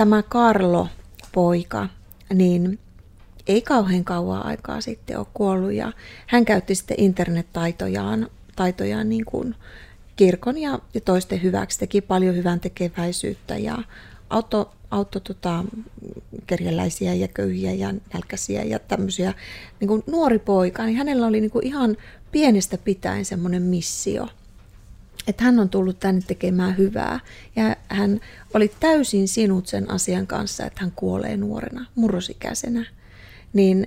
tämä Karlo poika, niin ei kauhean kauan aikaa sitten ole kuollut ja hän käytti sitten internettaitojaan taitojaan niin kuin kirkon ja, ja toisten hyväksi, teki paljon hyvän tekeväisyyttä ja auttoi auto, tota, kerjäläisiä ja köyhiä ja nälkäisiä ja tämmöisiä. Niin kuin nuori poika, niin hänellä oli niin kuin ihan pienestä pitäen semmoinen missio, että hän on tullut tänne tekemään hyvää ja hän oli täysin sinut sen asian kanssa, että hän kuolee nuorena, murrosikäisenä. Niin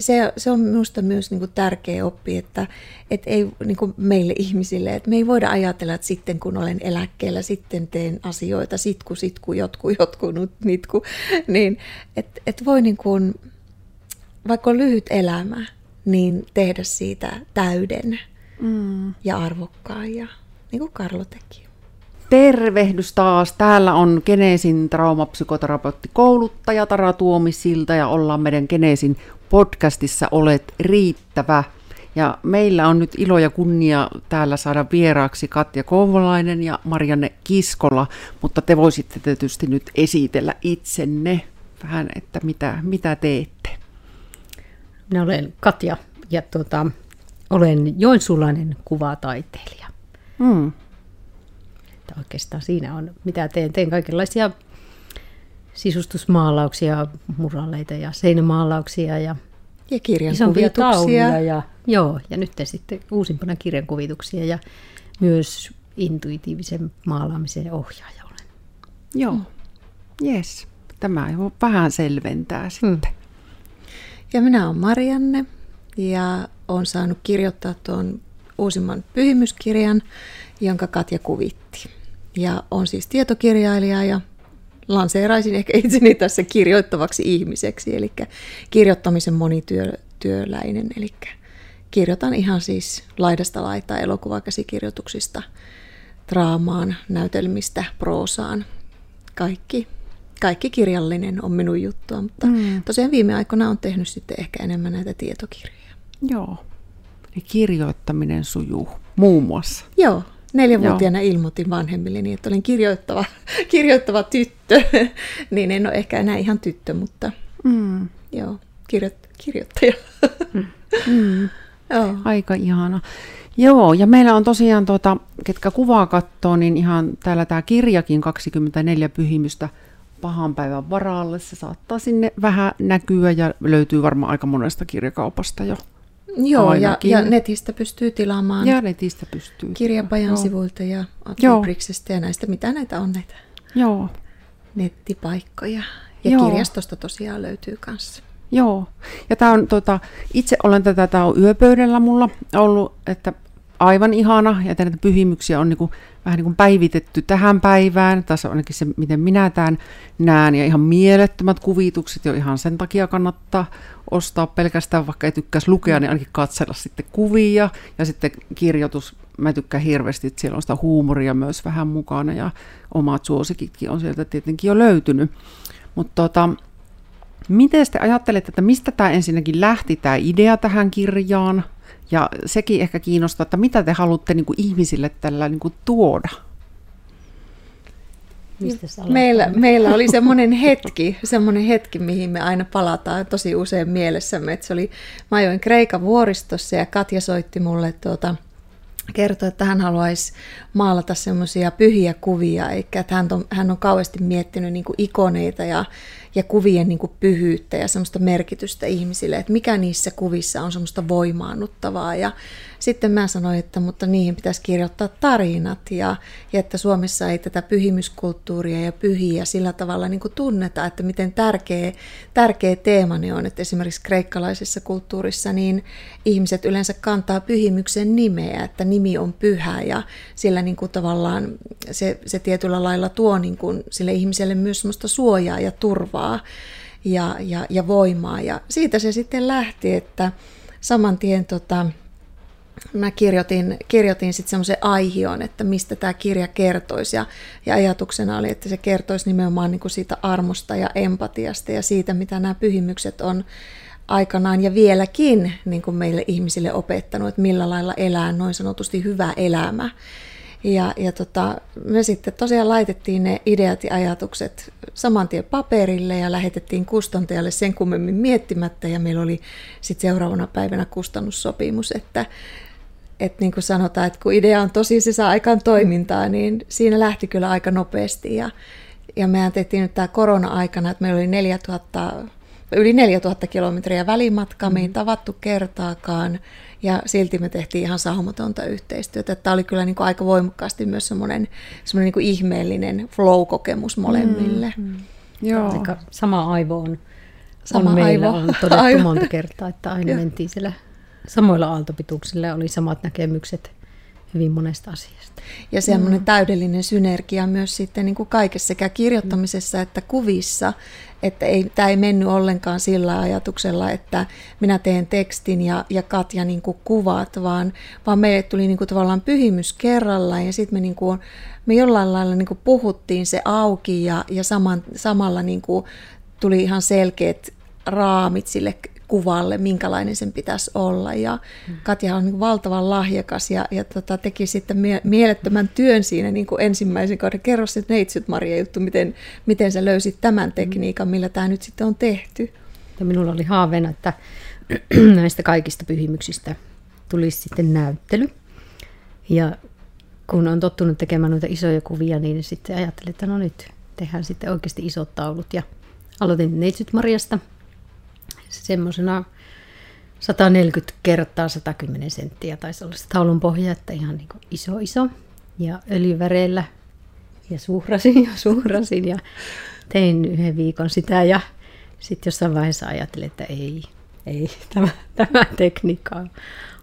se, se on minusta myös niin kuin tärkeä oppi, että, että ei niin kuin meille ihmisille, että me ei voida ajatella, että sitten kun olen eläkkeellä, sitten teen asioita, sitku, sitku, jotku, jotku, nitku, niin että että voi niin kuin, vaikka on lyhyt elämä, niin tehdä siitä täyden mm. ja arvokkaan, ja niin kuin Karlo teki. Tervehdys taas. Täällä on Geneesin traumapsykoterapeutti kouluttaja Tara Tuomisilta ja ollaan meidän Geneesin podcastissa Olet riittävä. Ja meillä on nyt ilo ja kunnia täällä saada vieraaksi Katja Kouvolainen ja Marianne Kiskola, mutta te voisitte tietysti nyt esitellä itsenne vähän, että mitä, mitä teette. Minä olen Katja ja tuota, olen joensuulainen kuvataiteilija. Mm. Oikeastaan siinä on, mitä teen. Teen kaikenlaisia sisustusmaalauksia, muraleita ja seinämaalauksia ja, ja kirjankuvituksia. Ja, joo, ja nyt sitten uusimpana kirjankuvituksia ja myös intuitiivisen maalaamisen ohjaaja olen. Joo, mm. yes. Tämä vähän selventää sitten. Mm. Ja minä olen Marianne ja olen saanut kirjoittaa tuon uusimman pyhimyskirjan, jonka Katja kuvitti. Ja on siis tietokirjailija ja lanseeraisin ehkä itseni tässä kirjoittavaksi ihmiseksi, eli kirjoittamisen monityöläinen, eli kirjoitan ihan siis laidasta laitaa elokuvakäsikirjoituksista, draamaan, näytelmistä, proosaan, kaikki, kaikki kirjallinen on minun juttua, mutta mm. tosiaan viime aikoina on tehnyt sitten ehkä enemmän näitä tietokirjoja. Joo, ja kirjoittaminen sujuu muun muassa. Joo, Neljänvuotiaana Joo. ilmoitin vanhemmille niin, että olen kirjoittava, kirjoittava tyttö. niin en ole ehkä enää ihan tyttö, mutta mm. joo, kirjo, kirjoittaja. mm. mm. Joo. Aika ihana. Joo, ja meillä on tosiaan, tuota, ketkä kuvaa katsoo, niin ihan täällä tämä kirjakin 24 pyhimystä pahan päivän varalle. Se saattaa sinne vähän näkyä ja löytyy varmaan aika monesta kirjakaupasta jo. Joo, ja, ja netistä pystyy tilaamaan. Ja netistä pystyy. Kirjapajan Joo. sivuilta ja Adlibriksesta ja näistä, mitä näitä on näitä Joo. nettipaikkoja. Ja Joo. kirjastosta tosiaan löytyy kanssa. Joo, ja tämä on, tota, itse olen tätä, tämä on yöpöydällä mulla ollut, että aivan ihana, ja näitä pyhimyksiä on niin kuin, vähän niin kuin päivitetty tähän päivään, tässä on ainakin se, miten minä tämän näen, ja ihan mielettömät kuvitukset, jo ihan sen takia kannattaa ostaa pelkästään, vaikka ei tykkäisi lukea, niin ainakin katsella sitten kuvia, ja sitten kirjoitus, mä tykkään hirveästi, että siellä on sitä huumoria myös vähän mukana, ja omat suosikitkin on sieltä tietenkin jo löytynyt. Mutta tota, miten te ajattelette, että mistä tämä ensinnäkin lähti, tämä idea tähän kirjaan, ja sekin ehkä kiinnostaa, että mitä te haluatte niin kuin ihmisille tällä niin kuin tuoda? meillä, meillä oli semmoinen hetki, semmoinen hetki, mihin me aina palataan tosi usein mielessämme. Että se oli, mä ajoin Kreikan vuoristossa ja Katja soitti mulle tuota, kertoi, että hän haluaisi maalata semmoisia pyhiä kuvia, eikä että hän on, hän on kauheasti miettinyt niin ikoneita ja ja kuvien niin kuin pyhyyttä ja semmoista merkitystä ihmisille, että mikä niissä kuvissa on semmoista voimaannuttavaa. Ja sitten mä sanoin, että mutta niihin pitäisi kirjoittaa tarinat ja, ja että Suomessa ei tätä pyhimyskulttuuria ja pyhiä sillä tavalla niin kuin tunneta, että miten tärkeä, tärkeä teema ne on. Että esimerkiksi kreikkalaisessa kulttuurissa niin ihmiset yleensä kantaa pyhimyksen nimeä, että nimi on pyhä ja sillä niin kuin tavallaan se, se tietyllä lailla tuo niin kuin sille ihmiselle myös semmoista suojaa ja turvaa ja, ja, ja voimaa. Ja siitä se sitten lähti, että saman tien tota, mä kirjoitin, kirjoitin sitten semmoisen aihion, että mistä tämä kirja kertoisi. Ja, ja ajatuksena oli, että se kertoisi nimenomaan niin kuin siitä armosta ja empatiasta ja siitä, mitä nämä pyhimykset on aikanaan ja vieläkin niin kuin meille ihmisille opettanut, että millä lailla elää noin sanotusti hyvä elämä. Ja, ja tota, me sitten tosiaan laitettiin ne ideat ja ajatukset saman tien paperille ja lähetettiin kustantajalle sen kummemmin miettimättä. Ja meillä oli sitten seuraavana päivänä kustannussopimus, että että niin kuin sanotaan, että kun idea on tosi, se saa aikaan toimintaa, niin siinä lähti kyllä aika nopeasti. Ja, ja mehän tehtiin nyt tämä korona-aikana, että meillä oli 4000, yli 4000 kilometriä välimatkaa, me ei tavattu kertaakaan, ja silti me tehtiin ihan saumatonta yhteistyötä. Tämä oli kyllä niin kuin aika voimakkaasti myös semmoinen, semmoinen niin kuin ihmeellinen flow-kokemus molemmille. Mm, mm. Joo. Sama aivo on, sama on meillä aivo. on todettu aivo. monta kertaa, että aina mentiin siellä samoilla aaltopituuksilla oli samat näkemykset hyvin monesta asiasta. Ja semmoinen mm. täydellinen synergia myös sitten niin kuin kaikessa sekä kirjoittamisessa että kuvissa, että ei, tämä ei mennyt ollenkaan sillä ajatuksella, että minä teen tekstin ja, ja Katja niin kuin kuvat, vaan, vaan meille tuli niin kuin tavallaan pyhimys kerrallaan ja sitten me, niin kuin, me jollain lailla niin kuin puhuttiin se auki ja, ja saman, samalla niin kuin tuli ihan selkeät raamit sille kuvalle, minkälainen sen pitäisi olla. Ja mm. Katja on niin valtavan lahjakas ja, ja tota, teki sitten mie- mielettömän työn siinä niin kuin ensimmäisen kauden. Kerro sitten neitsyt Maria juttu, miten, miten sä löysit tämän tekniikan, millä tämä nyt sitten on tehty. Ja minulla oli haaveena, että näistä kaikista pyhimyksistä tulisi sitten näyttely. Ja kun on tottunut tekemään noita isoja kuvia, niin sitten ajattelin, että no nyt tehdään sitten oikeasti isot taulut. Ja aloitin Neitsyt Mariasta semmoisena 140 kertaa 110 senttiä taisi olla se taulun pohja, että ihan niin kuin iso iso. Ja öljyväreillä ja suhrasin ja suhrasin ja tein yhden viikon sitä ja sitten jossain vaiheessa ajattelin, että ei, ei, tämä, tämä tekniikka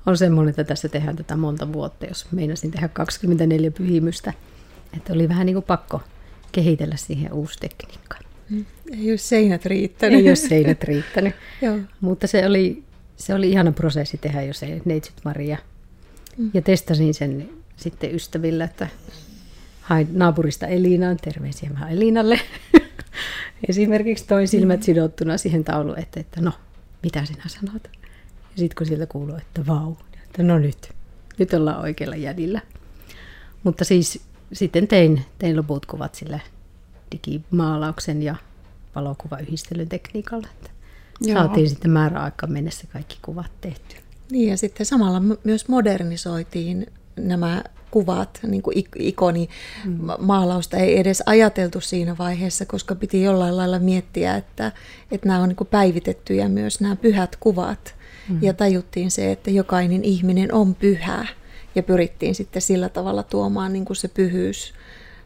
on semmoinen, että tässä tehdään tätä monta vuotta, jos meinasin tehdä 24 pyhimystä. Että oli vähän niin kuin pakko kehitellä siihen uusi tekniikka. Ei ole seinät riittänyt. Ei ole seinät riittänyt. Joo. Mutta se oli, se oli ihana prosessi tehdä jo se Neitsyt Maria. Mm. Ja testasin sen sitten ystävillä, että hain naapurista Elinaan, terveisiä vähän Elinalle. Esimerkiksi toin silmät mm. sidottuna siihen tauluun, että, että no, mitä sinä sanot? Ja sitten kun sieltä kuuluu, että vau, että no nyt, nyt ollaan oikealla jädillä. Mutta siis sitten tein, tein loput kuvat sillä digimaalauksen ja valokuvayhdistelyn tekniikalla. Että saatiin sitten määräaikaan mennessä kaikki kuvat tehty. Niin ja sitten samalla myös modernisoitiin nämä kuvat, niin kuin ikoni mm. maalausta ei edes ajateltu siinä vaiheessa, koska piti jollain lailla miettiä, että, että nämä on niin päivitettyjä myös nämä pyhät kuvat. Mm. Ja tajuttiin se, että jokainen ihminen on pyhä ja pyrittiin sitten sillä tavalla tuomaan niin kuin se pyhyys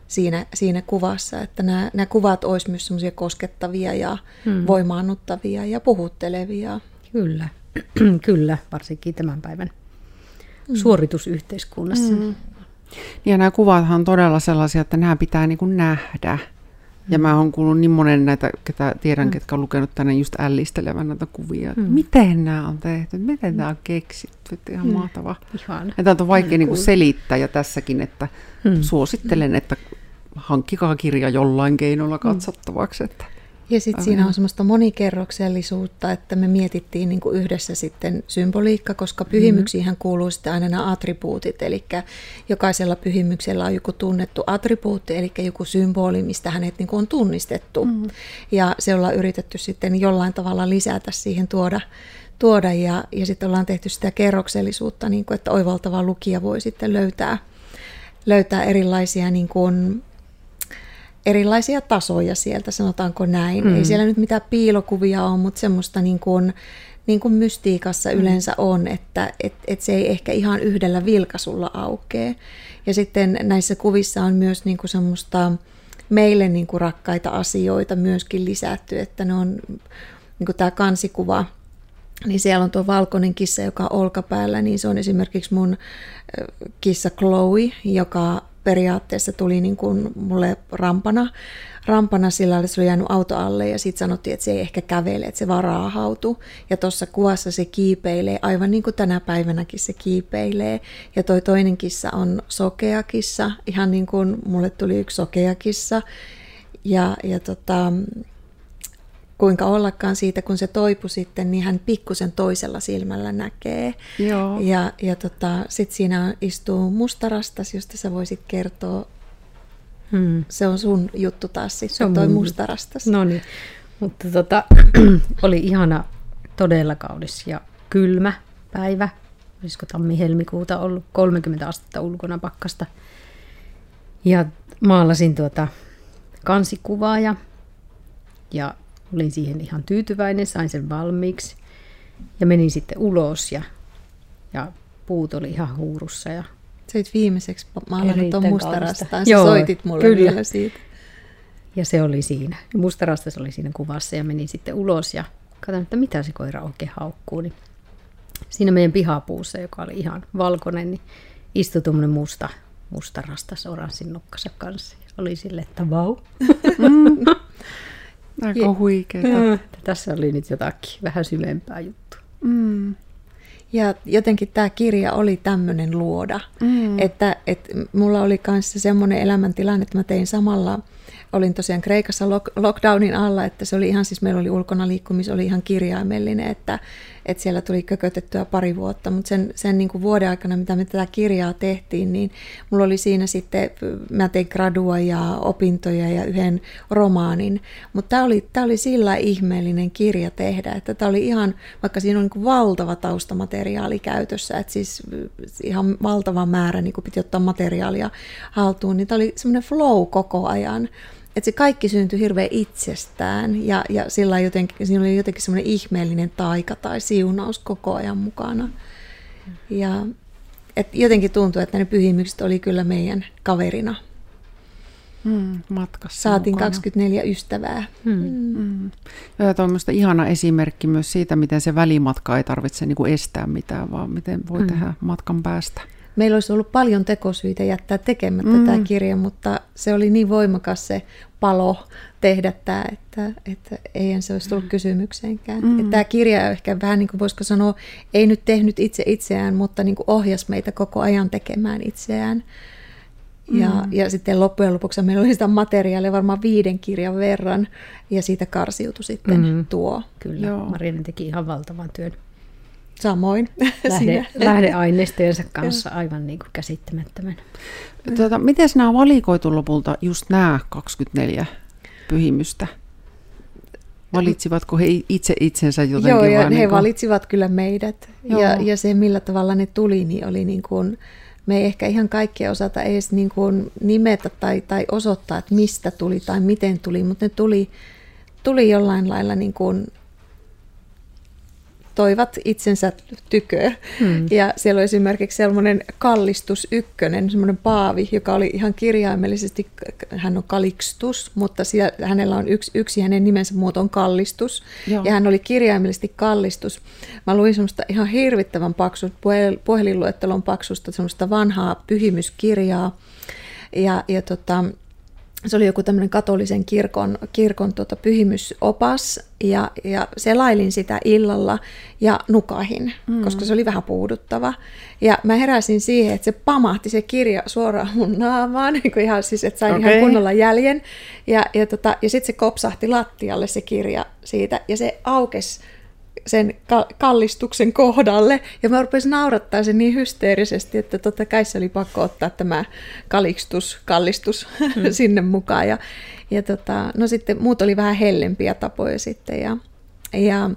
siinä, siinä kuvassa, että nämä, nämä kuvat olisi myös semmoisia koskettavia ja hmm. voimaannuttavia ja puhuttelevia. Kyllä, kyllä, varsinkin tämän päivän hmm. suoritusyhteiskunnassa. Hmm. Ja nämä kuvathan on todella sellaisia, että nämä pitää niin kuin nähdä. Ja hmm. mä oon kuullut niin monen näitä, ketä tiedän, mm. ketkä on lukenut tänne just ällistelevän näitä kuvia. Mm. Miten nämä on tehty? Miten mm. nämä on keksitty? Että ihan mm. mahtavaa. Ihan. Ja on vaikea niin kuin selittää ja tässäkin, että mm. suosittelen, että hankkikaa kirja jollain keinolla mm. katsottavaksi. Että. Ja sitten siinä on semmoista monikerroksellisuutta, että me mietittiin niin kuin yhdessä sitten symboliikka, koska mm-hmm. pyhimyksiin kuuluu sitten aina nämä attribuutit, eli jokaisella pyhimyksellä on joku tunnettu attribuutti, eli joku symboli, mistä hänet niin kuin on tunnistettu. Mm. Ja se ollaan yritetty sitten jollain tavalla lisätä siihen tuoda, tuoda ja, ja sitten ollaan tehty sitä kerroksellisuutta, niin kuin, että oivaltava lukija voi sitten löytää, löytää erilaisia niin kuin, erilaisia tasoja sieltä, sanotaanko näin. Mm. Ei siellä nyt mitään piilokuvia ole, mutta semmoista niin kuin, niin kuin mystiikassa mm. yleensä on, että et, et se ei ehkä ihan yhdellä vilkasulla aukee. Ja sitten näissä kuvissa on myös niin kuin semmoista meille niin kuin rakkaita asioita myöskin lisätty, että ne on niin kuin tämä kansikuva, niin siellä on tuo valkoinen kissa, joka on olkapäällä, niin se on esimerkiksi mun kissa Chloe, joka periaatteessa tuli niin kuin mulle rampana, rampana sillä se oli jäänyt auto alle ja sitten sanottiin, että se ei ehkä kävele, että se vaan raahautui. Ja tuossa kuvassa se kiipeilee, aivan niin kuin tänä päivänäkin se kiipeilee. Ja toi toinen kissa on sokeakissa, ihan niin kuin mulle tuli yksi sokeakissa. Ja, ja tota, kuinka ollakaan siitä, kun se toipui sitten, niin hän pikkusen toisella silmällä näkee. Joo. Ja, ja tota, sitten siinä istuu mustarastas, josta sä voisit kertoa. Hmm. Se on sun juttu taas sitten, Se on toi mun- mustarastas. No niin, mutta tota, oli ihana todella kaunis ja kylmä päivä. Olisiko tammi-helmikuuta ollut 30 astetta ulkona pakkasta. Ja maalasin tuota kansikuvaa ja, ja olin siihen ihan tyytyväinen, sain sen valmiiksi. Ja menin sitten ulos ja, ja puut oli ihan huurussa ja Sä olit viimeiseksi maalannut tuon mustarastaan. Joo, soitit mulle kyllä. vielä siitä. Ja se oli siinä. Mustarastas oli siinä kuvassa ja menin sitten ulos ja katsoin, että mitä se koira oikein haukkuu. Niin siinä meidän pihapuussa, joka oli ihan valkoinen, niin istui tuommoinen musta, musta rastas oranssin nokkansa kanssa. Ja oli sille, että vau. Aika huikeeta. Tässä oli nyt jotakin vähän syvempää juttua. Mm. Ja jotenkin tämä kirja oli tämmöinen luoda, mm. että, että mulla oli kanssa semmoinen elämäntilanne, että mä tein samalla, olin tosiaan Kreikassa lock- lockdownin alla, että se oli ihan, siis meillä oli ulkona liikkumis, oli ihan kirjaimellinen, että, että siellä tuli kökötettyä pari vuotta, mutta sen, sen niin kuin vuoden aikana, mitä me tätä kirjaa tehtiin, niin mulla oli siinä sitten, mä tein gradua ja opintoja ja yhden romaanin, mutta tämä oli, tämä oli sillä ihmeellinen kirja tehdä, että tämä oli ihan, vaikka siinä on niin kuin valtava taustamateriaali käytössä, että siis ihan valtava määrä niin kuin piti ottaa materiaalia haltuun, niin tämä oli semmoinen flow koko ajan, että se kaikki syntyi hirveän itsestään ja, ja sillä jotenkin, siinä oli jotenkin semmoinen ihmeellinen taika tai siunaus koko ajan mukana. Ja et jotenkin tuntui, että ne pyhimykset oli kyllä meidän kaverina. Mm, matkassa Saatiin mukana. 24 ystävää. Mm. Ja tuo on minusta ihana esimerkki myös siitä, miten se välimatka ei tarvitse niin kuin estää mitään, vaan miten voi mm. tehdä matkan päästä. Meillä olisi ollut paljon tekosyitä jättää tekemättä mm. tämä kirja, mutta se oli niin voimakas se palo tehdä tämä, että, että eihän se olisi tullut kysymykseenkään. Mm. Että tämä kirja ehkä vähän niin kuin voisiko sanoa, ei nyt tehnyt itse itseään, mutta niin kuin ohjasi meitä koko ajan tekemään itseään. Ja, mm. ja sitten loppujen lopuksi meillä oli sitä materiaalia varmaan viiden kirjan verran, ja siitä karsiutui sitten mm. tuo. Kyllä, Joo. Marjanen teki ihan valtavan työn Samoin. lähde, lähdeaineistojensa kanssa aivan niin kuin käsittämättömän. Tuota, miten nämä valikoitu lopulta just nämä 24 pyhimystä? Valitsivatko he itse itsensä jotenkin? Joo, ja he niin kuin- valitsivat kyllä meidät. Joo. Ja, ja se, millä tavalla ne tuli, niin oli niin kuin, me ei ehkä ihan kaikkea osata edes niin kuin nimetä tai, tai osoittaa, että mistä tuli tai miten tuli, mutta ne tuli, tuli jollain lailla niin kuin toivat itsensä tykö. Hmm. Ja siellä oli esimerkiksi sellainen kallistus ykkönen, semmoinen paavi, joka oli ihan kirjaimellisesti, hän on Kalikstus, mutta siellä, hänellä on yksi, yksi hänen nimensä muoto on kallistus. Joo. Ja hän oli kirjaimellisesti kallistus. Mä luin semmoista ihan hirvittävän paksut, puhel- puhelinluettelon paksusta, semmoista vanhaa pyhimyskirjaa. Ja, ja tota, se oli joku tämmöinen katolisen kirkon, kirkon tota pyhimysopas ja, ja selailin sitä illalla ja nukahin, mm. koska se oli vähän puuduttava. Ja mä heräsin siihen, että se pamahti se kirja suoraan mun naamaan, niin kuin ihan siis, että sain okay. Ihan kunnolla jäljen. Ja, ja, tota, ja sitten se kopsahti lattialle se kirja siitä ja se aukesi sen ka- kallistuksen kohdalle. Ja mä rupesin naurattaa sen niin hysteerisesti, että totta kai se oli pakko ottaa tämä kalikstus, kallistus mm. sinne mukaan. Ja, ja tota, no sitten muut oli vähän hellempiä tapoja sitten. Ja, ja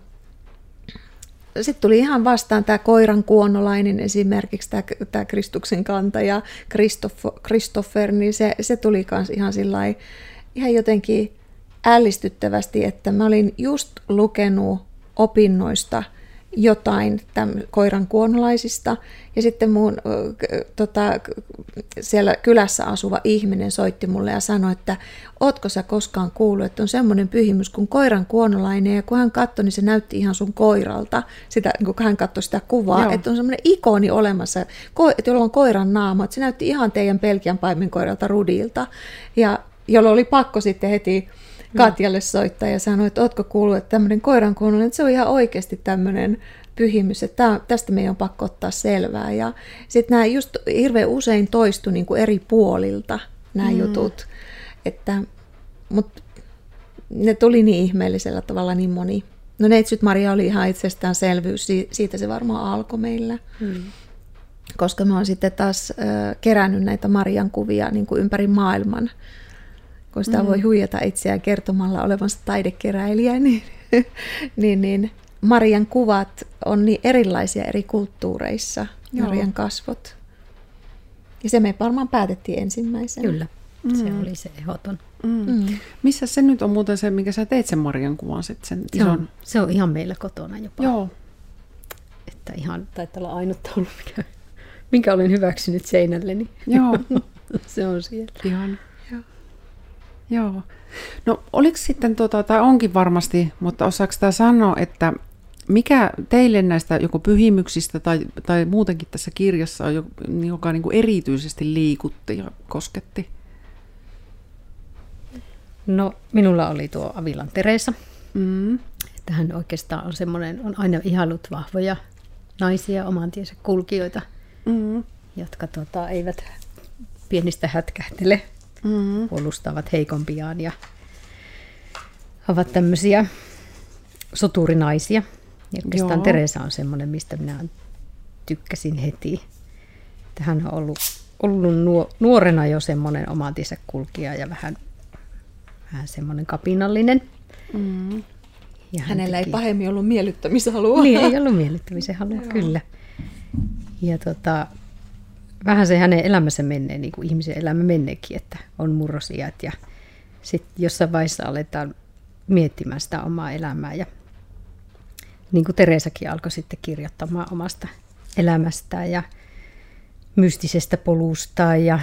sitten tuli ihan vastaan tämä koiran kuonolainen esimerkiksi, tämä, tämä Kristuksen kantaja, Christopher niin se, se tuli myös ihan sillä ihan jotenkin ällistyttävästi, että mä olin just lukenut opinnoista jotain koiran kuonolaisista, ja sitten mun tota, siellä kylässä asuva ihminen soitti mulle ja sanoi, että ootko sä koskaan kuullut, että on semmoinen pyhimys kuin koiran kuonolainen, ja kun hän katsoi, niin se näytti ihan sun koiralta, sitä, kun hän katsoi sitä kuvaa, Joo. että on semmoinen ikoni olemassa, ko- että jolla on koiran naama, että se näytti ihan teidän Belgian paimenkoiralta Rudilta, ja jolloin oli pakko sitten heti Katjalle soittaa ja sanoi, että ootko kuullut, että tämmöinen koiran kuonolainen, että se on ihan oikeasti tämmöinen pyhimys, että tää- tästä meidän on pakko ottaa selvää. Ja sitten nämä just hirveän usein toistu niin kuin eri puolilta nämä mm. jutut. Että, mut ne tuli niin ihmeellisellä tavalla niin moni. No Neitsyt Maria oli ihan itsestäänselvyys, siitä se varmaan alkoi meillä. Hmm. Koska mä oon sitten taas äh, kerännyt näitä Marian kuvia niin kuin ympäri maailman. Kun sitä hmm. voi huijata itseään kertomalla olevansa taidekeräilijä, niin, niin, niin Marian kuvat on niin erilaisia eri kulttuureissa, Joo. Marian kasvot. Ja se me varmaan päätettiin ensimmäisenä. Kyllä, mm. se oli se ehdoton. Mm. Mm. Missä se nyt on muuten se, minkä sä teit sen Marian kuvan sitten sen se ison? On, se on ihan meillä kotona jopa. Joo. Että ihan taitaa olla ainut taulu, mikä, minkä olen hyväksynyt seinälleni. Joo. se on siellä. Ihan. Joo. Joo. No oliko sitten, tota, tai onkin varmasti, mutta osaako tämä sanoa, että mikä teille näistä joko pyhimyksistä tai, tai muutenkin tässä kirjassa on, joka niin kuin erityisesti liikutti ja kosketti? No, minulla oli tuo Avilan Teresa. Mm. Että hän oikeastaan on semmoinen, on aina ihailut vahvoja naisia, oman tiensä kulkijoita, mm. jotka tota, eivät pienistä hätkähtele, mm. puolustavat heikompiaan ja ovat tämmöisiä soturinaisia. Ja oikeastaan Joo. Teresa on semmoinen, mistä minä tykkäsin heti. Että hän on ollut, ollut nuorena jo semmoinen omantinsä kulkija ja vähän, vähän semmoinen kapinallinen. Mm. Ja Hänellä teki... ei pahemmin ollut miellyttämishalua. Niin, ei ollut miellyttämisen halua, kyllä. Ja tota, vähän se hänen elämänsä menee, niin kuin ihmisen elämä meneekin, että on murrosiat ja sitten jossain vaiheessa aletaan miettimään sitä omaa elämää ja niin kuin Teresakin alkoi sitten kirjoittamaan omasta elämästään ja mystisestä polusta ja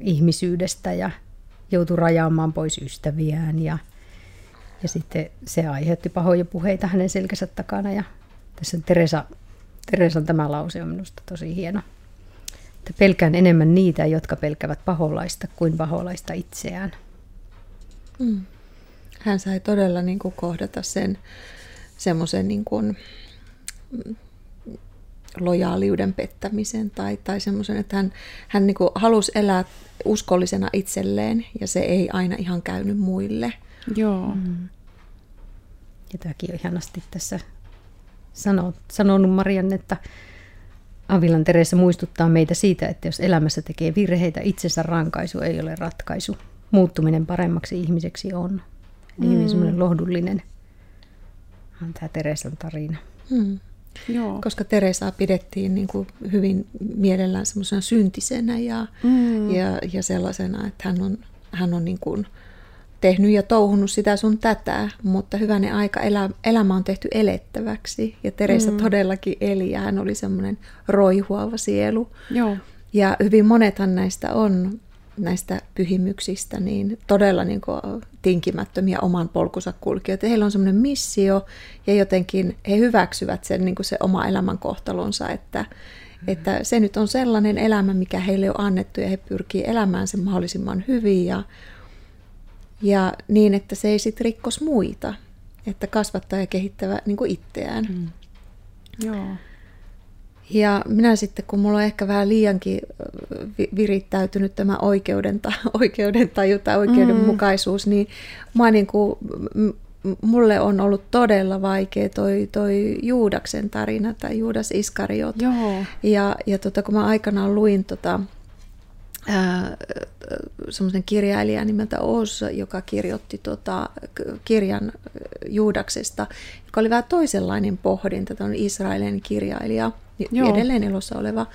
ihmisyydestä ja joutui rajaamaan pois ystäviään ja, ja sitten se aiheutti pahoja puheita hänen selkänsä takana ja tässä Teresa, Teresan tämä lause on minusta tosi hieno. Että pelkään enemmän niitä, jotka pelkävät paholaista kuin paholaista itseään. Mm. Hän sai todella niin kuin kohdata sen semmoisen niin kuin, lojaaliuden pettämisen tai, tai semmoisen, että hän, hän niin kuin halusi elää uskollisena itselleen ja se ei aina ihan käynyt muille. Joo. Mm. Ja tämäkin on ihanasti tässä sanonut, sanonut Marianne, että Avilan Teresa muistuttaa meitä siitä, että jos elämässä tekee virheitä, itsensä rankaisu ei ole ratkaisu. Muuttuminen paremmaksi ihmiseksi on. Eli mm. hyvin semmoinen lohdullinen on tämä Teresan tarina. Hmm. Joo. Koska Teresaa pidettiin niin kuin hyvin mielellään semmoisena syntisenä ja, hmm. ja, ja sellaisena, että hän on, hän on niin kuin tehnyt ja touhunut sitä sun tätä, mutta hyvänen aika elä, elämä on tehty elettäväksi. Ja Teresa hmm. todellakin eli ja hän oli semmoinen roihuava sielu. Joo. Ja hyvin monethan näistä on näistä pyhimyksistä niin todella niin kuin tinkimättömiä oman polkunsa kulkijoita. Heillä on semmoinen missio ja jotenkin he hyväksyvät sen, niin kuin se oma elämän kohtalonsa, että, että se nyt on sellainen elämä, mikä heille on annettu ja he pyrkii elämään sen mahdollisimman hyvin ja, ja niin, että se ei sitten rikkos muita, että kasvattaa ja kehittävä niin kuin itseään. Mm. Joo. Ja minä sitten, kun mulla on ehkä vähän liiankin virittäytynyt tämä oikeuden, oikeuden taju tai oikeudenmukaisuus, mm. niin mä niin kuin, mulle on ollut todella vaikea toi, toi Juudaksen tarina tai Juudas Iskariot. Joo. Ja, ja tota, kun mä aikanaan luin tota, semmoisen kirjailijan nimeltä Oz, joka kirjoitti tota, kirjan Juudaksesta, joka oli vähän toisenlainen pohdinta, tämä on Israelin kirjailija, Joo. edelleen elossa oleva,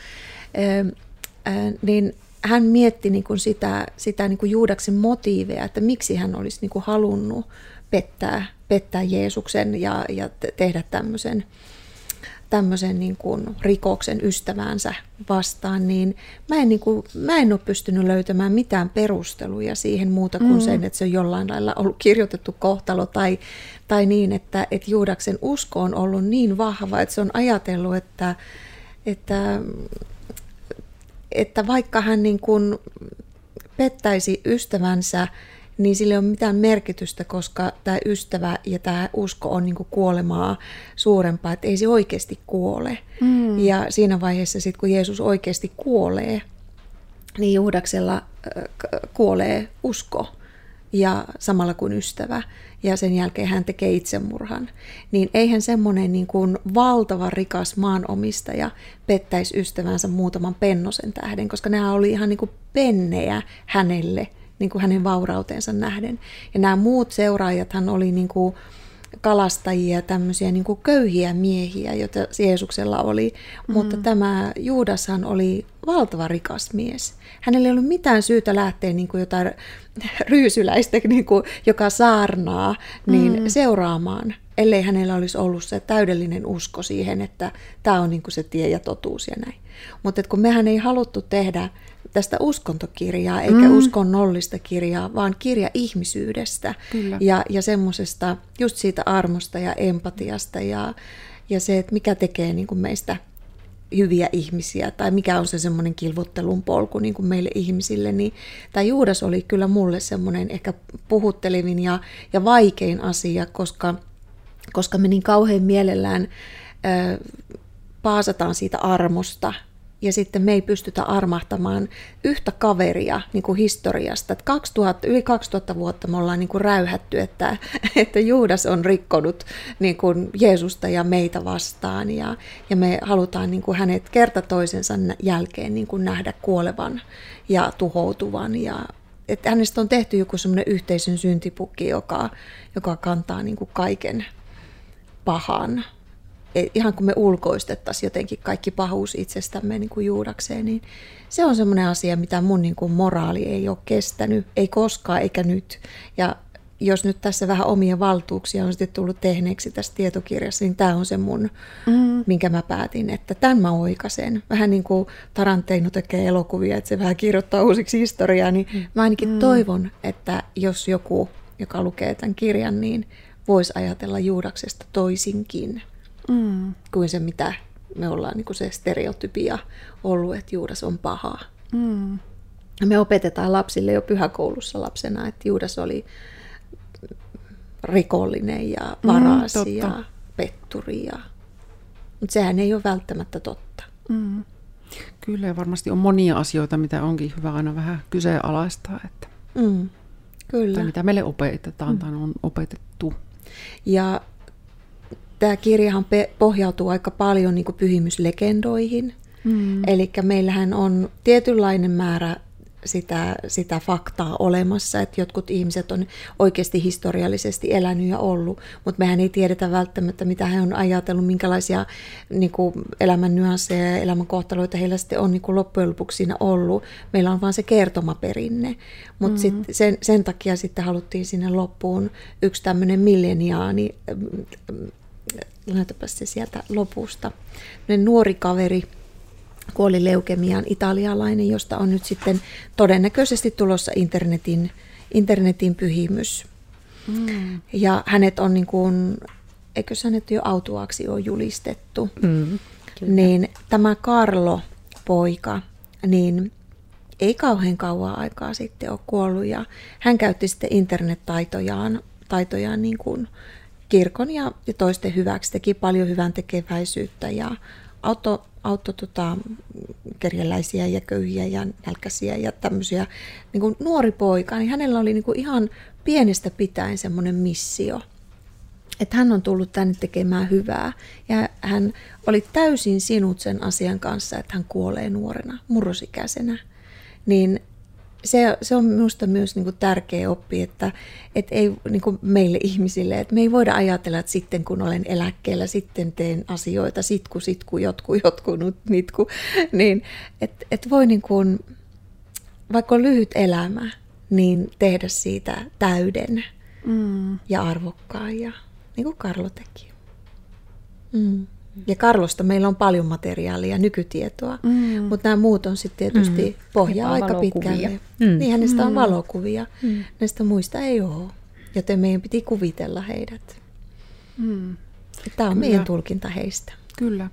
niin hän mietti niin kuin sitä, sitä niin kuin Juudaksen motiiveja, että miksi hän olisi niin kuin halunnut pettää, pettää Jeesuksen ja, ja tehdä tämmöisen tämmöisen niin kuin rikoksen ystävänsä vastaan, niin mä en, niin kuin, mä en ole pystynyt löytämään mitään perusteluja siihen muuta kuin mm. sen, että se on jollain lailla ollut kirjoitettu kohtalo tai, tai niin, että, että Juudaksen usko on ollut niin vahva, että se on ajatellut, että, että, että vaikka hän niin kuin pettäisi ystävänsä, niin sille ei ole mitään merkitystä, koska tämä ystävä ja tämä usko on niin kuolemaa suurempaa, että ei se oikeasti kuole. Mm. Ja siinä vaiheessa sitten, kun Jeesus oikeasti kuolee, niin Juudaksella kuolee usko. ja samalla kuin ystävä, ja sen jälkeen hän tekee itsemurhan, niin eihän semmoinen niin kuin valtava rikas maanomistaja pettäisi ystävänsä muutaman pennosen tähden, koska nämä oli ihan niin kuin pennejä hänelle, niin kuin hänen vaurautensa nähden. Ja nämä muut seuraajathan oli niin kuin kalastajia, tämmöisiä niin kuin köyhiä miehiä, joita Jeesuksella oli. Mm. Mutta tämä Juudashan oli valtava rikas mies. Hänellä ei ollut mitään syytä lähteä niin kuin jotain ryysyläistä, niin kuin, joka saarnaa, niin mm. seuraamaan, ellei hänellä olisi ollut se täydellinen usko siihen, että tämä on niin kuin se tie ja totuus ja näin. Mutta kun mehän ei haluttu tehdä tästä uskontokirjaa, eikä mm. uskonnollista kirjaa, vaan kirja ihmisyydestä Kyllä. ja, ja semmoisesta just siitä armosta ja empatiasta ja, ja se, että mikä tekee niin kuin meistä hyviä ihmisiä tai mikä on se semmoinen kilvottelun polku niin kuin meille ihmisille, niin tämä Juudas oli kyllä mulle semmoinen ehkä puhuttelevin ja, ja vaikein asia, koska, koska me niin kauhean mielellään ö, paasataan siitä armosta ja sitten me ei pystytä armahtamaan yhtä kaveria niin kuin historiasta. Että 2000, yli 2000 vuotta me ollaan niin kuin räyhätty, että, että Juudas on rikkonut niin kuin Jeesusta ja meitä vastaan ja, ja me halutaan niin kuin hänet kerta toisensa jälkeen niin kuin nähdä kuolevan ja tuhoutuvan ja että hänestä on tehty joku semmoinen yhteisön syntipukki, joka, joka kantaa niin kuin kaiken pahan ihan kun me ulkoistettaisiin jotenkin kaikki pahuus itsestämme niin kuin juudakseen, niin se on semmoinen asia, mitä mun niin kuin moraali ei ole kestänyt, ei koskaan eikä nyt. Ja jos nyt tässä vähän omia valtuuksia on sitten tullut tehneeksi tässä tietokirjassa, niin tämä on se mun, mm. minkä mä päätin, että tämän mä oikasen. Vähän niin kuin Tarantino tekee elokuvia, että se vähän kirjoittaa uusiksi historiaa, niin mä ainakin mm. toivon, että jos joku, joka lukee tämän kirjan, niin voisi ajatella Juudaksesta toisinkin mm. kuin se, mitä me ollaan niin kuin se stereotypia ollut, että Juudas on paha. Mm. Me opetetaan lapsille jo pyhäkoulussa lapsena, että Juudas oli rikollinen ja varas mm, ja petturi. Ja... Mutta sehän ei ole välttämättä totta. Mm. Kyllä, varmasti on monia asioita, mitä onkin hyvä aina vähän kyseenalaistaa. Että... Mm. Kyllä. Tai mitä meille opetetaan mm. tai on opetettu. Ja tämä kirjahan pohjautuu aika paljon niin kuin pyhimyslegendoihin. Mm. Eli meillähän on tietynlainen määrä sitä, sitä faktaa olemassa, että jotkut ihmiset on oikeasti historiallisesti elänyt ja ollut, mutta mehän ei tiedetä välttämättä, mitä he on ajatellut, minkälaisia niin kuin elämän nyansseja ja elämän kohtaloita heillä sitten on niin kuin loppujen lopuksi siinä ollut. Meillä on vain se kertomaperinne, mutta mm-hmm. sen, sen takia sitten haluttiin sinne loppuun yksi tämmöinen milleniaani näytäpä se sieltä lopusta. nuori kaveri kuoli leukemiaan, italialainen, josta on nyt sitten todennäköisesti tulossa internetin, internetin pyhimys. Mm. Ja hänet on niin kuin, eikö hänet jo autuaksi ole julistettu, mm, niin tämä Karlo poika, niin ei kauhean kauan aikaa sitten ole kuollut ja hän käytti sitten internettaitojaan taitojaan niin kuin kirkon ja, ja toisten hyväksi, teki paljon hyvän tekeväisyyttä ja auto, auto tota, kerjäläisiä ja köyhiä ja nälkäisiä ja tämmöisiä. Niin kuin nuori poika, niin hänellä oli niin kuin ihan pienestä pitäen semmoinen missio, että hän on tullut tänne tekemään hyvää ja hän oli täysin sinut sen asian kanssa, että hän kuolee nuorena, murrosikäisenä. Niin se, se on minusta myös niin kuin tärkeä oppi, että, että ei niin kuin meille ihmisille, että me ei voida ajatella, että sitten kun olen eläkkeellä, sitten teen asioita, sitku, sitku, jotku, jotku, nut, nitku, niin että et voi niin kuin, vaikka on lyhyt elämä, niin tehdä siitä täyden mm. ja arvokkaan, ja niin kuin Karlo teki. Mm. Ja Karlosta meillä on paljon materiaalia, nykytietoa, mm. mutta nämä muut on sitten tietysti mm. pohjaa aika pitkälle. Mm. Niin hänestä on mm. valokuvia, mm. näistä muista ei ole, joten meidän piti kuvitella heidät. Mm. Tämä on Kyllä. meidän tulkinta heistä. Kyllä,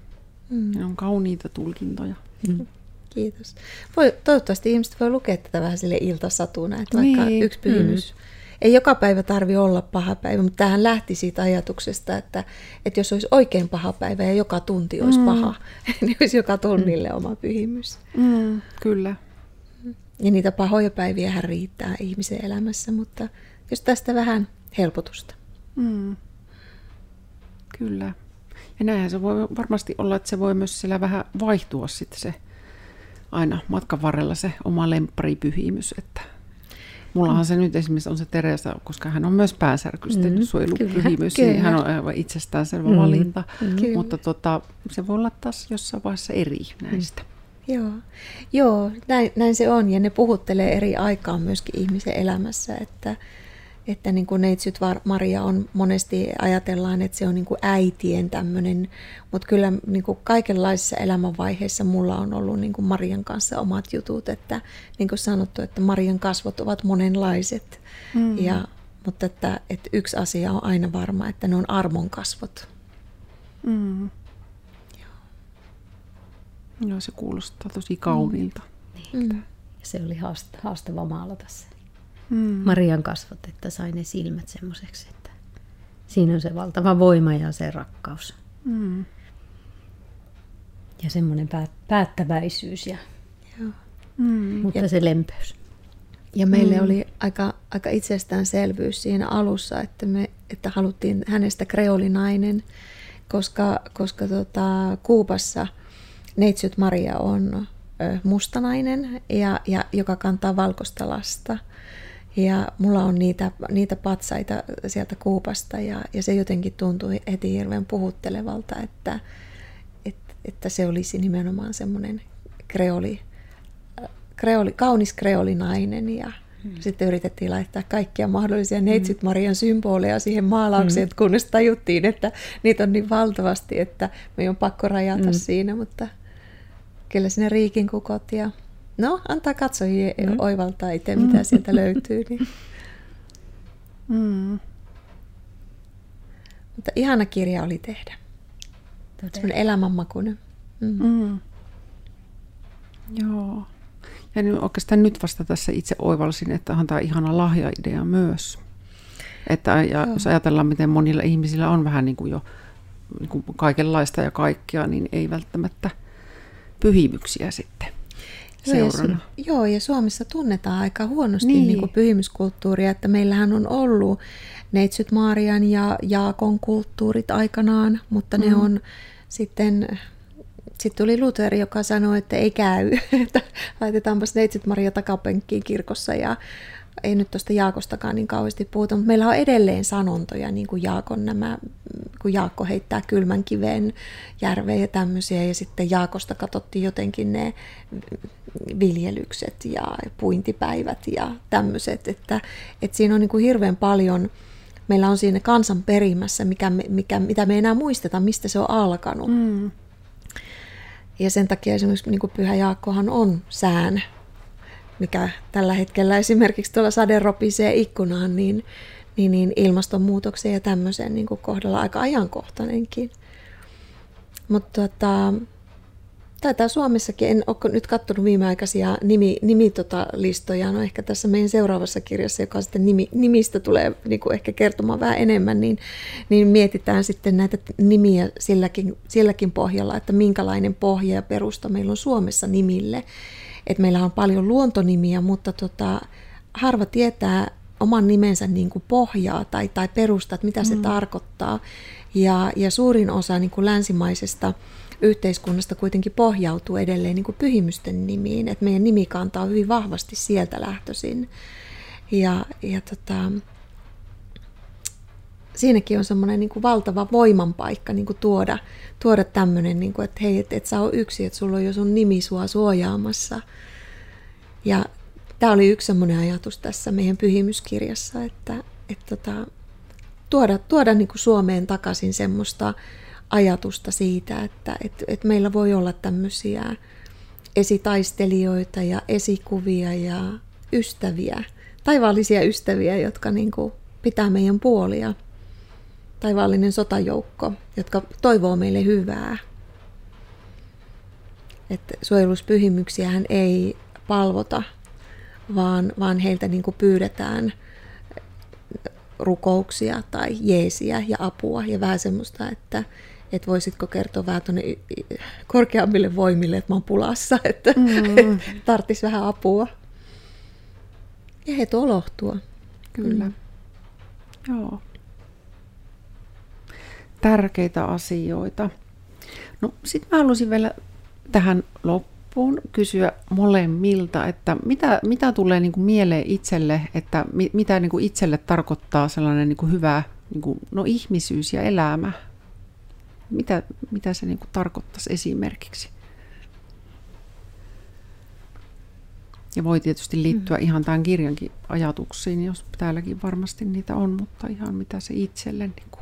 mm. ne on kauniita tulkintoja. Mm. Kiitos. Voi, toivottavasti ihmiset voi lukea tätä vähän sille iltasatuna, että niin. vaikka yksi pyhimys mm ei joka päivä tarvi olla paha päivä, mutta tähän lähti siitä ajatuksesta, että, että jos olisi oikein paha päivä ja joka tunti olisi mm. paha, niin olisi joka tunnille mm. oma pyhimys. Mm, kyllä. Ja niitä pahoja päiviä riittää ihmisen elämässä, mutta jos tästä vähän helpotusta. Mm. Kyllä. Ja näinhän se voi varmasti olla, että se voi myös siellä vähän vaihtua sitten se aina matkan varrella se oma lempparipyhimys, että Mullahan se nyt esimerkiksi on se Teresa, koska hän on myös päänsärkysten mm, suojelupyhimys, niin hän on aivan itsestäänselvä mm, valinta. Mm, Mutta tota, se voi olla taas jossain vaiheessa eri näistä. Mm. Joo, Joo näin, näin se on ja ne puhuttelee eri aikaan myöskin ihmisen elämässä, että, että niin kuin neitsyt Maria on monesti ajatellaan, että se on niin kuin äitien tämmöinen, mutta kyllä niin kuin kaikenlaisissa elämänvaiheissa mulla on ollut niin kuin Marian kanssa omat jutut, että niin kuin sanottu, että Marian kasvot ovat monenlaiset, mm. ja, mutta että, että yksi asia on aina varma, että ne on armon kasvot. Mm. Joo. Se kuulostaa tosi kauniilta. Mm. Niin. Se oli haastava maalata se mm. Marian kasvot, että sai ne silmät semmoiseksi, että siinä on se valtava voima ja se rakkaus. Mm. Ja semmoinen päättäväisyys, ja, Joo. Mm. mutta ja, se lempeys. Ja meille mm. oli aika, aika itsestäänselvyys siinä alussa, että, me, että haluttiin hänestä kreolinainen, koska, koska tota, Kuupassa neitsyt Maria on ö, mustanainen, ja, ja, joka kantaa valkoista lasta – ja mulla on niitä, niitä patsaita sieltä kuupasta ja, ja se jotenkin tuntui heti hirveän puhuttelevalta, että, että, että se olisi nimenomaan semmoinen kreoli, kreoli, kaunis kreolinainen ja hmm. sitten yritettiin laittaa kaikkia mahdollisia hmm. neitsyt Marian symboleja siihen maalaukseen, hmm. kunnes tajuttiin, että niitä on niin valtavasti, että me on pakko rajata hmm. siinä, mutta kyllä sinne riikin kukot ja No, antaa katsojia mm. oivaltaa itse, mitä mm. sieltä löytyy. Niin. Mm. Mutta ihana kirja oli tehdä. Semmoinen elämänmakuinen. Mm. Mm. Joo. Ja nyt oikeastaan nyt vasta tässä itse oivalsin, että on tämä ihana lahjaidea myös. Että ja jos ajatellaan, miten monilla ihmisillä on vähän niin kuin jo niin kuin kaikenlaista ja kaikkea, niin ei välttämättä pyhimyksiä sitten seurana. Joo, joo, ja Suomessa tunnetaan aika huonosti niin. Niin kuin pyhimyskulttuuria, että meillähän on ollut Neitsyt Maarian ja Jaakon kulttuurit aikanaan, mutta mm. ne on sitten sitten tuli Luther, joka sanoi, että ei käy, että laitetaanpas Neitsyt Maria takapenkkiin kirkossa ja ei nyt tuosta Jaakostakaan niin kauheasti puhuta, mutta meillä on edelleen sanontoja, niin kuin Jaakon nämä, kun Jaakko heittää kylmän kiven järveen ja tämmöisiä, ja sitten Jaakosta katsottiin jotenkin ne viljelykset ja puintipäivät ja tämmöiset, että, että siinä on niin kuin hirveän paljon, meillä on siinä kansan perimässä, mikä, mikä, mitä me ei enää muisteta, mistä se on alkanut. Mm. Ja sen takia esimerkiksi niin kuin Pyhä Jaakkohan on sään mikä tällä hetkellä esimerkiksi tuolla sade ropisee ikkunaan, niin, niin, niin ilmastonmuutoksen ja tämmöisen niin kohdalla aika ajankohtainenkin. Mutta tota, taitaa Suomessakin, en ole nyt katsonut viimeaikaisia nimi, nimi tota listoja, no ehkä tässä meidän seuraavassa kirjassa, joka sitten nimi, nimistä tulee niin kuin ehkä kertomaan vähän enemmän, niin, niin mietitään sitten näitä nimiä silläkin, silläkin pohjalla, että minkälainen pohja ja perusta meillä on Suomessa nimille että meillä on paljon luontonimiä, mutta tota, harva tietää oman nimensä niin kuin pohjaa tai, tai perustat, mitä se mm. tarkoittaa. Ja, ja suurin osa niin kuin länsimaisesta yhteiskunnasta kuitenkin pohjautuu edelleen niin kuin pyhimysten nimiin, että meidän nimikanta on hyvin vahvasti sieltä lähtöisin. Ja, ja tota, siinäkin on semmoinen niin valtava voimanpaikka niin kuin tuoda, tuoda tämmöinen, niin kuin, että hei, et, et sä ole yksi, että sulla on jo sun nimi sua suojaamassa. Ja tämä oli yksi semmoinen ajatus tässä meidän pyhimyskirjassa, että, että tota, tuoda, tuoda niin kuin Suomeen takaisin semmoista ajatusta siitä, että et, et meillä voi olla tämmöisiä esitaistelijoita ja esikuvia ja ystäviä, taivaallisia ystäviä, jotka niin kuin pitää meidän puolia taivaallinen sotajoukko, jotka toivoo meille hyvää. Että suojeluspyhimyksiähän ei palvota, vaan, vaan heiltä niin kuin pyydetään rukouksia tai jeesiä ja apua ja vähän semmoista, että, että voisitko kertoa vähän tuonne korkeammille voimille, että mä oon pulassa, että mm. tarttis vähän apua. Ja he tolohtua. Kyllä. Mm. Joo. Tärkeitä asioita. No sitten mä haluaisin vielä tähän loppuun kysyä molemmilta, että mitä, mitä tulee niin kuin mieleen itselle, että mi, mitä niin kuin itselle tarkoittaa sellainen niin kuin hyvä niin kuin, no, ihmisyys ja elämä? Mitä, mitä se niin kuin tarkoittaisi esimerkiksi? Ja voi tietysti liittyä mm. ihan tämän kirjankin ajatuksiin, jos täälläkin varmasti niitä on, mutta ihan mitä se itselle niin kuin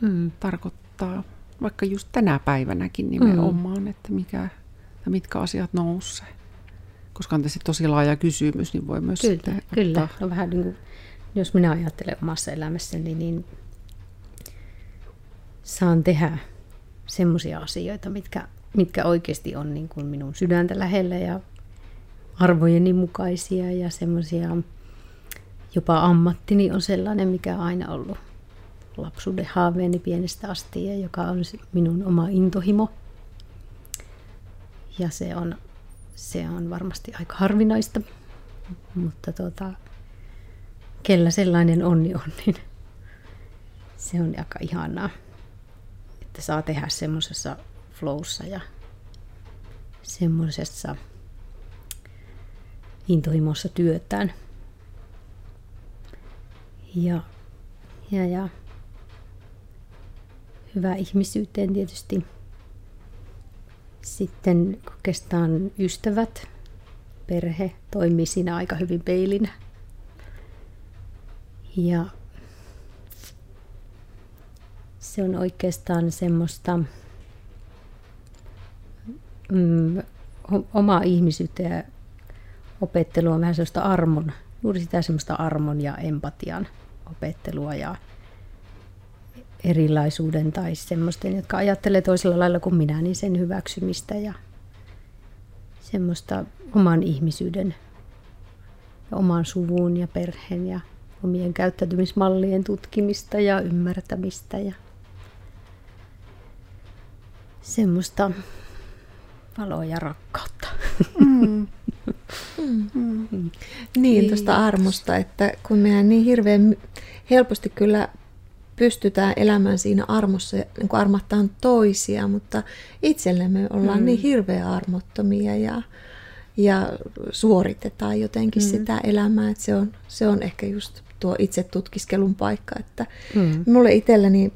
mm. tarkoittaa, vaikka just tänä päivänäkin nimenomaan, mm. että mikä, mitkä asiat nousee. Koska on tässä tosi laaja kysymys, niin voi myös Kyllä, kyllä. ottaa... No vähän niin kuin, jos minä ajattelen omassa elämässäni, niin saan tehdä semmoisia asioita, mitkä, mitkä oikeasti on niin kuin minun sydäntä lähellä ja arvojeni mukaisia ja semmoisia, jopa ammattini on sellainen, mikä on aina ollut lapsuuden haaveeni pienestä asti ja joka on minun oma intohimo. Ja se on, se on varmasti aika harvinaista, mutta tuota, kellä sellainen onni on, niin se on aika ihanaa, että saa tehdä semmoisessa flowssa ja semmoisessa intohimossa työtään. Ja, ja, ja hyvä ihmisyyteen tietysti. Sitten oikeastaan ystävät, perhe toimii siinä aika hyvin peilinä. Ja se on oikeastaan semmoista mm, omaa ihmisyyttä ja opettelu on vähän sellaista armon, juuri sitä semmoista armon ja empatian opettelua ja erilaisuuden tai semmoisten, jotka ajattelee toisella lailla kuin minä, niin sen hyväksymistä ja semmoista oman ihmisyyden ja oman suvun ja perheen ja omien käyttäytymismallien tutkimista ja ymmärtämistä ja semmoista valoa ja rakkautta. Mm. Mm. Mm. Niin, tuosta armosta, että kun mehän niin hirveän helposti kyllä pystytään elämään siinä armossa, niin kuin armattaan toisia, mutta itsellemme ollaan mm. niin hirveän armottomia ja, ja suoritetaan jotenkin mm. sitä elämää, että se on, se on ehkä just tuo itse tutkiskelun paikka, että mm. mulle itselleni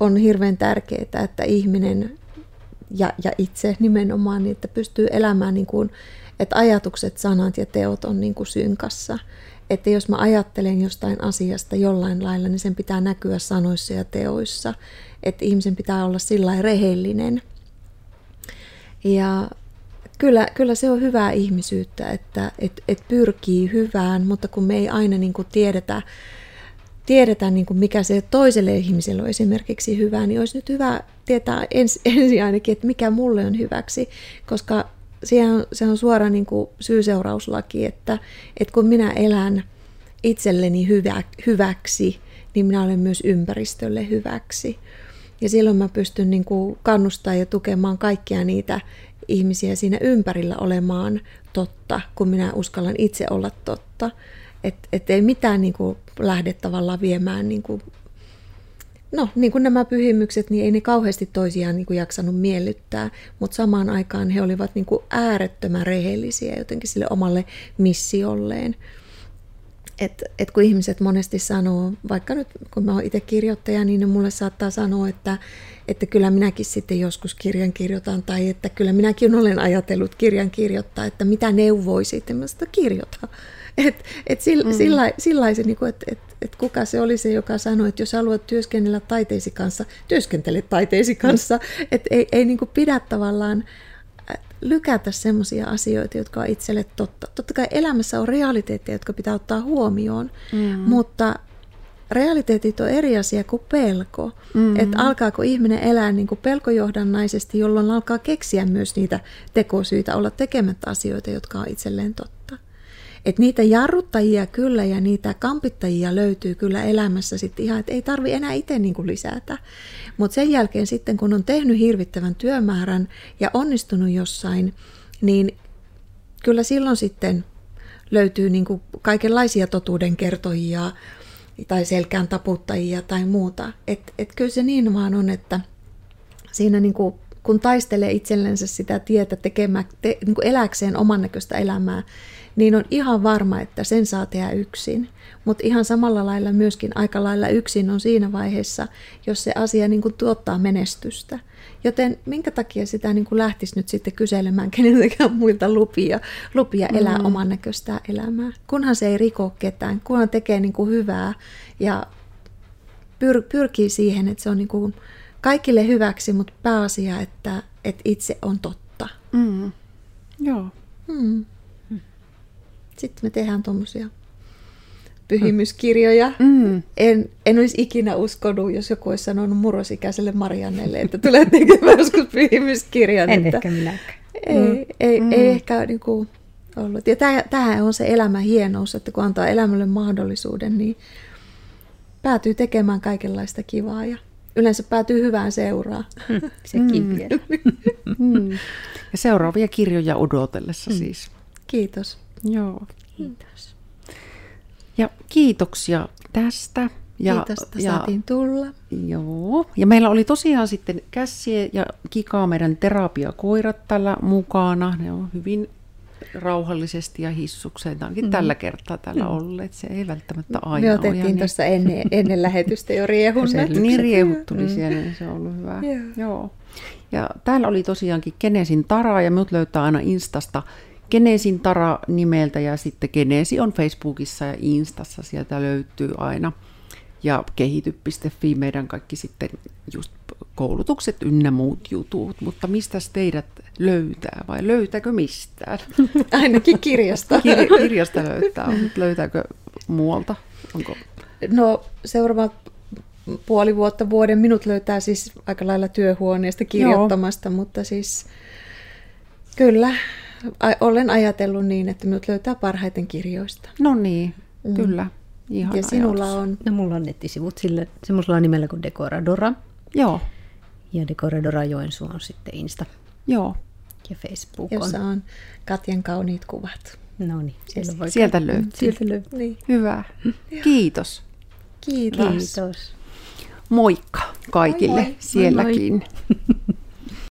on hirveän tärkeää, että ihminen ja, ja itse nimenomaan, niin että pystyy elämään niin kuin, että ajatukset, sanat ja teot on niin kuin synkassa. Että jos mä ajattelen jostain asiasta jollain lailla, niin sen pitää näkyä sanoissa ja teoissa. Että ihmisen pitää olla sillä rehellinen. Ja kyllä, kyllä se on hyvää ihmisyyttä, että et, et pyrkii hyvään, mutta kun me ei aina niin kuin tiedetä, tiedetä, niin kuin mikä se toiselle ihmiselle on esimerkiksi hyvä, niin olisi nyt hyvä tietää ens, ensin ainakin, että mikä mulle on hyväksi, koska on, se on suora niin kuin syy-seurauslaki, että, että kun minä elän itselleni hyvä, hyväksi, niin minä olen myös ympäristölle hyväksi. Ja silloin mä pystyn niin kuin kannustamaan ja tukemaan kaikkia niitä ihmisiä siinä ympärillä olemaan totta, kun minä uskallan itse olla totta. Että et ei mitään niin kuin lähde tavallaan viemään niin kuin no, niin kuin nämä pyhimykset, niin ei ne kauheasti toisiaan niin kuin jaksanut miellyttää, mutta samaan aikaan he olivat niin kuin äärettömän rehellisiä jotenkin sille omalle missiolleen. Et, et kun ihmiset monesti sanoo, vaikka nyt kun mä oon itse kirjoittaja, niin ne mulle saattaa sanoa, että, että kyllä minäkin sitten joskus kirjan kirjoitan, tai että kyllä minäkin olen ajatellut kirjan kirjoittaa, että mitä neuvoisit, ja mä sitä kirjoita. Et, et sillä, mm. sillä, sillä se, niin kuin, että et, et kuka se oli se, joka sanoi, että jos haluat työskennellä taiteisi kanssa, työskentele taiteisi kanssa. Mm. Että ei, ei niin kuin pidä tavallaan äh, lykätä semmoisia asioita, jotka on itselle totta. Totta kai elämässä on realiteetteja, jotka pitää ottaa huomioon, mm. mutta realiteetit on eri asia kuin pelko. Mm-hmm. Että alkaako ihminen elää niin kuin pelkojohdannaisesti, jolloin alkaa keksiä myös niitä tekosyitä olla tekemättä asioita, jotka on itselleen totta. Että niitä jarruttajia kyllä ja niitä kampittajia löytyy kyllä elämässä sitten ihan, että ei tarvi enää itse niin kuin lisätä. Mutta sen jälkeen sitten, kun on tehnyt hirvittävän työmäärän ja onnistunut jossain, niin kyllä silloin sitten löytyy niin kuin kaikenlaisia totuudenkertojia tai selkään taputtajia tai muuta. Et, et kyllä se niin vaan on, että siinä niin kuin, kun taistelee itsellensä sitä tietä tekemään, te, niin kuin eläkseen oman näköistä elämää, niin on ihan varma, että sen saa tehdä yksin. Mutta ihan samalla lailla myöskin aika lailla yksin on siinä vaiheessa, jos se asia niin kuin tuottaa menestystä. Joten minkä takia sitä niin kuin lähtisi nyt sitten kyselemään keneltäkään muilta lupia, lupia elää mm. oman näköistä elämää. Kunhan se ei riko ketään, kunhan tekee niin kuin hyvää ja pyr, pyrkii siihen, että se on niin kuin kaikille hyväksi, mutta pääasia, että, että itse on totta. Mm. Joo. Mm. Sitten me tehdään tuommoisia pyhimyskirjoja. Mm. En, en olisi ikinä uskonut, jos joku olisi sanonut murrosikäiselle Mariannelle, että tulee tekemään joskus pyhimyskirjan. En että ehkä minäkään. Ei, mm. ei, mm. ei ehkä niin kuin ollut. Ja tämähän on se elämän hienous, että kun antaa elämälle mahdollisuuden, niin päätyy tekemään kaikenlaista kivaa ja yleensä päätyy hyvään seuraa. Mm, sekin mm. vielä. mm. Ja seuraavia kirjoja odotellessa mm. siis. Kiitos. Joo. Kiitos. Ja kiitoksia tästä. Ja, Kiitos, että ja, saatiin tulla. Joo. Ja meillä oli tosiaan sitten Kässiä ja Kikaa meidän terapiakoirat tällä mukana. Ne on hyvin rauhallisesti ja hissukseen. Ainakin mm. tällä kertaa täällä mm. olleet. Se ei välttämättä aina Me otettiin niin... tuossa ennen, ennen lähetystä jo riehunne. niin riehut tuli mm. siellä, niin se on ollut hyvä. Joo. Joo. Ja täällä oli tosiaankin Kenesin Tara ja minut löytää aina Instasta Genesin Tara nimeltä ja sitten Genesi on Facebookissa ja Instassa, sieltä löytyy aina. Ja kehity.fi meidän kaikki sitten just koulutukset ynnä muut jutut, mutta mistä teidät löytää vai löytääkö mistään? Ainakin kirjasta. Kir- kirjasta löytää, mutta löytääkö muualta? Onko? No seuraava puoli vuotta, vuoden minut löytää siis aika lailla työhuoneesta kirjoittamasta, Joo. mutta siis kyllä olen ajatellut niin, että minut löytää parhaiten kirjoista. No niin, mm. kyllä. Ihana ja sinulla ajatus. on? No mulla on nettisivut sille, semmoisella nimellä kuin Decoradora. Joo. Ja Decoradora Joensuu on sitten Insta. Joo. Ja Facebook Jossa on. on Katjan kauniit kuvat. No niin, sieltä, voi sieltä löytyy. Sieltä löytyy. Niin. Hyvä. Kiitos. Kiitos. Kiitos. Moikka kaikille moi moi. sielläkin. Moi moi.